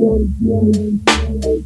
Melania, vem,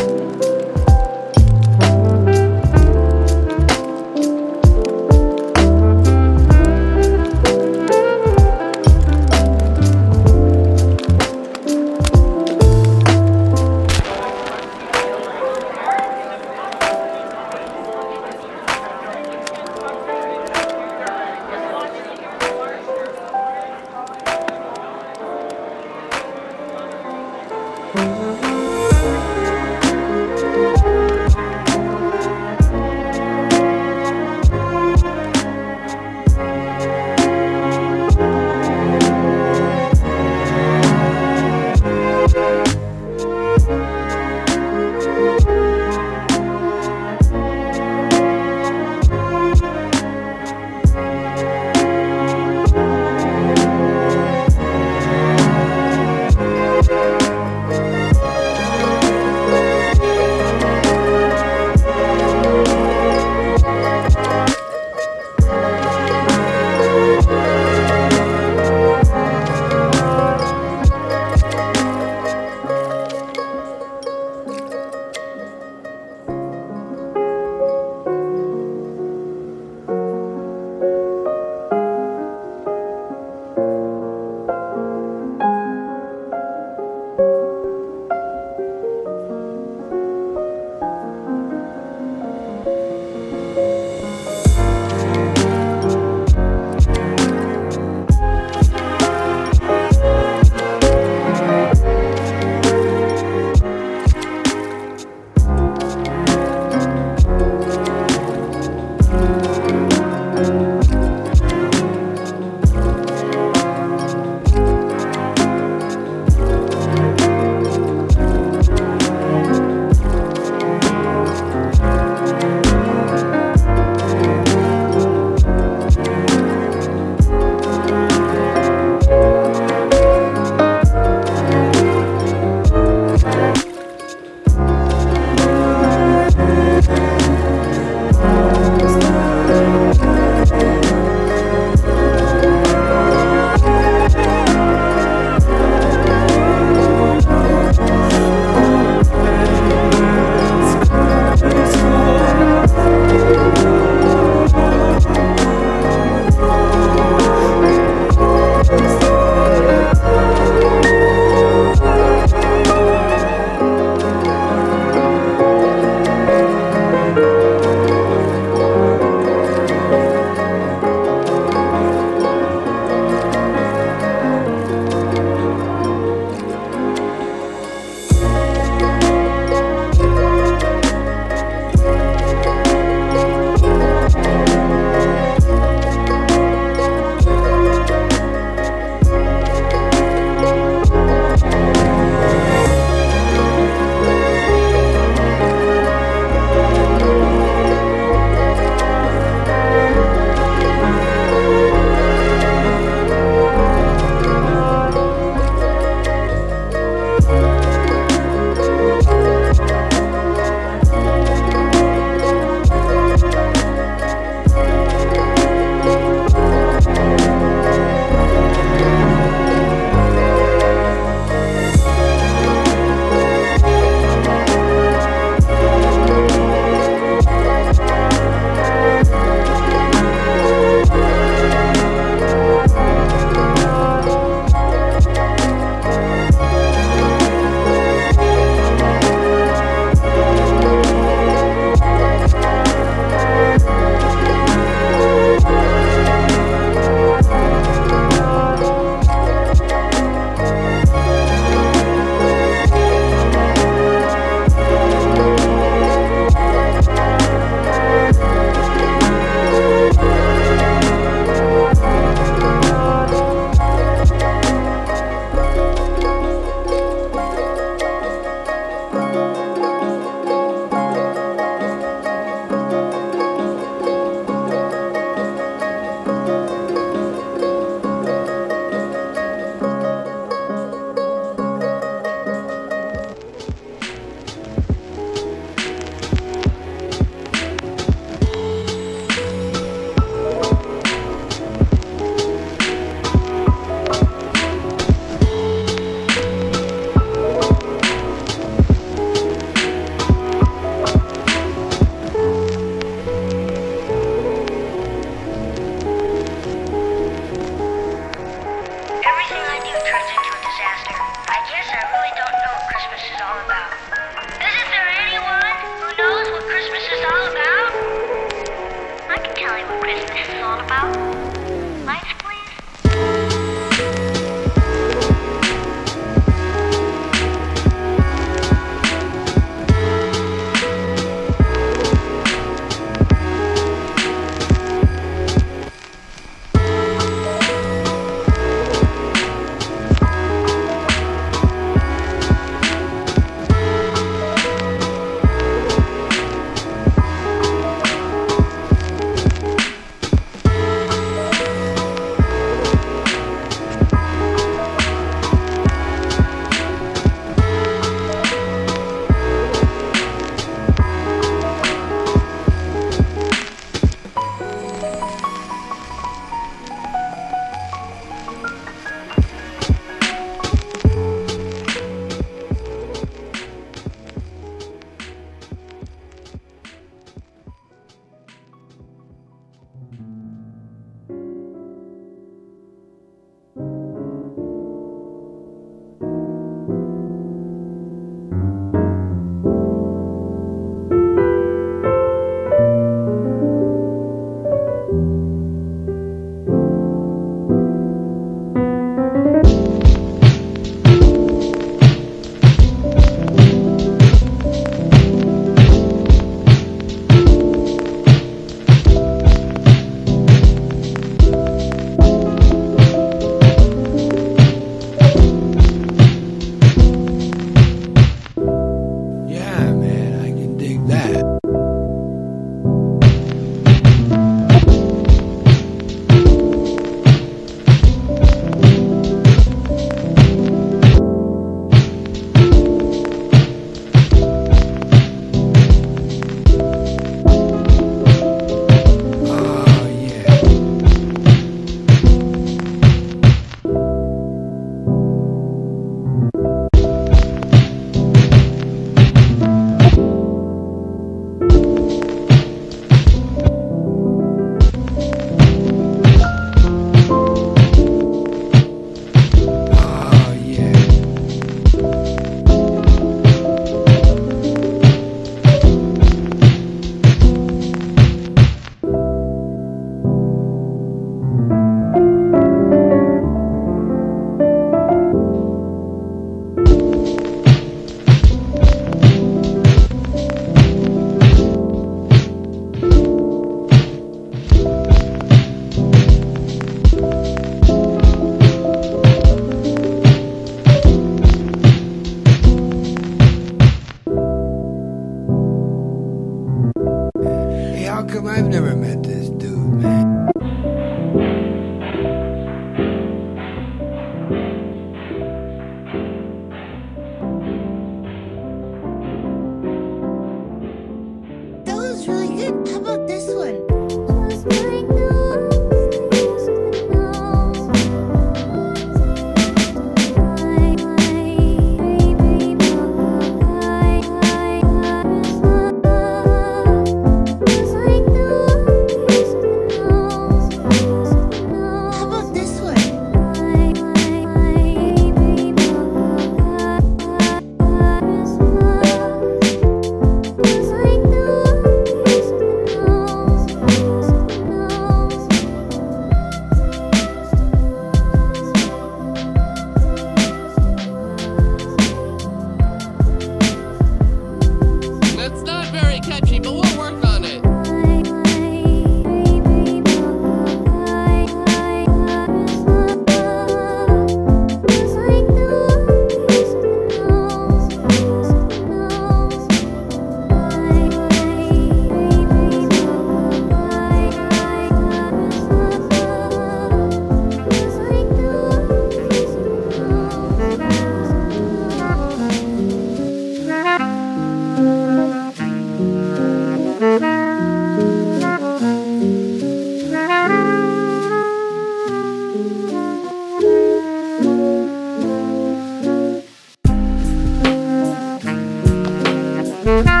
Mm-hmm.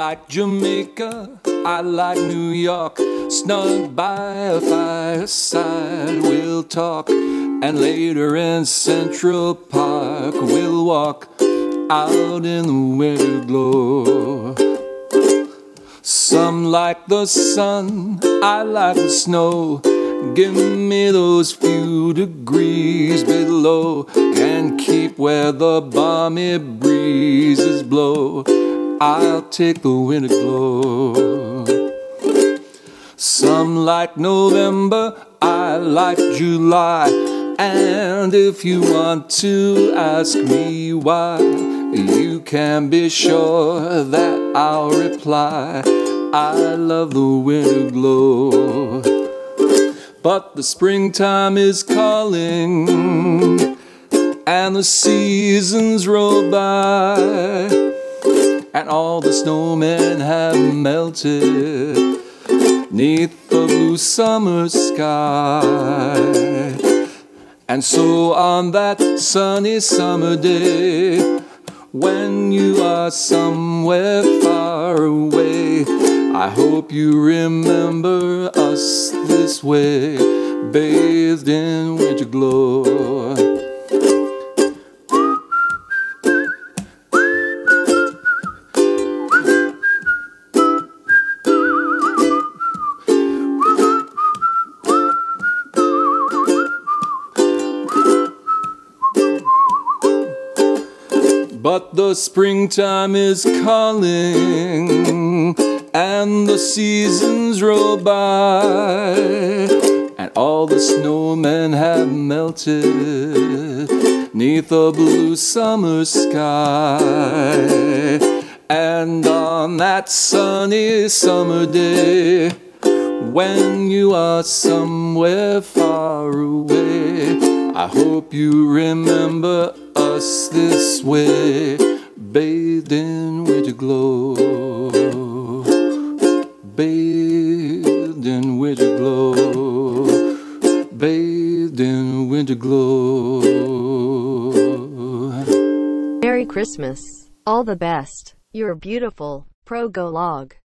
Like Jamaica, I like New York. Snug by a fireside, we'll talk. And later in Central Park, we'll walk out in the winter glow. Some like the sun, I like the snow. Give me those few degrees below and keep where the balmy breezes blow. I'll take the winter glow. Some like November, I like July. And if you want to ask me why, you can be sure that I'll reply. I love the winter glow. But the springtime is calling, and the seasons roll by and all the snowmen have melted neath the blue summer sky. And so on that sunny summer day, when you are somewhere far away, I hope you remember us this way, bathed in winter glow. The springtime is calling, and the seasons roll by, and all the snowmen have melted neath the blue summer sky. And on that sunny summer day, when you are somewhere far away, I hope you remember us this way, bathed in winter glow. Bathed in winter glow. Bathed in winter glow. Merry Christmas. All the best. You're beautiful. Pro Go Log.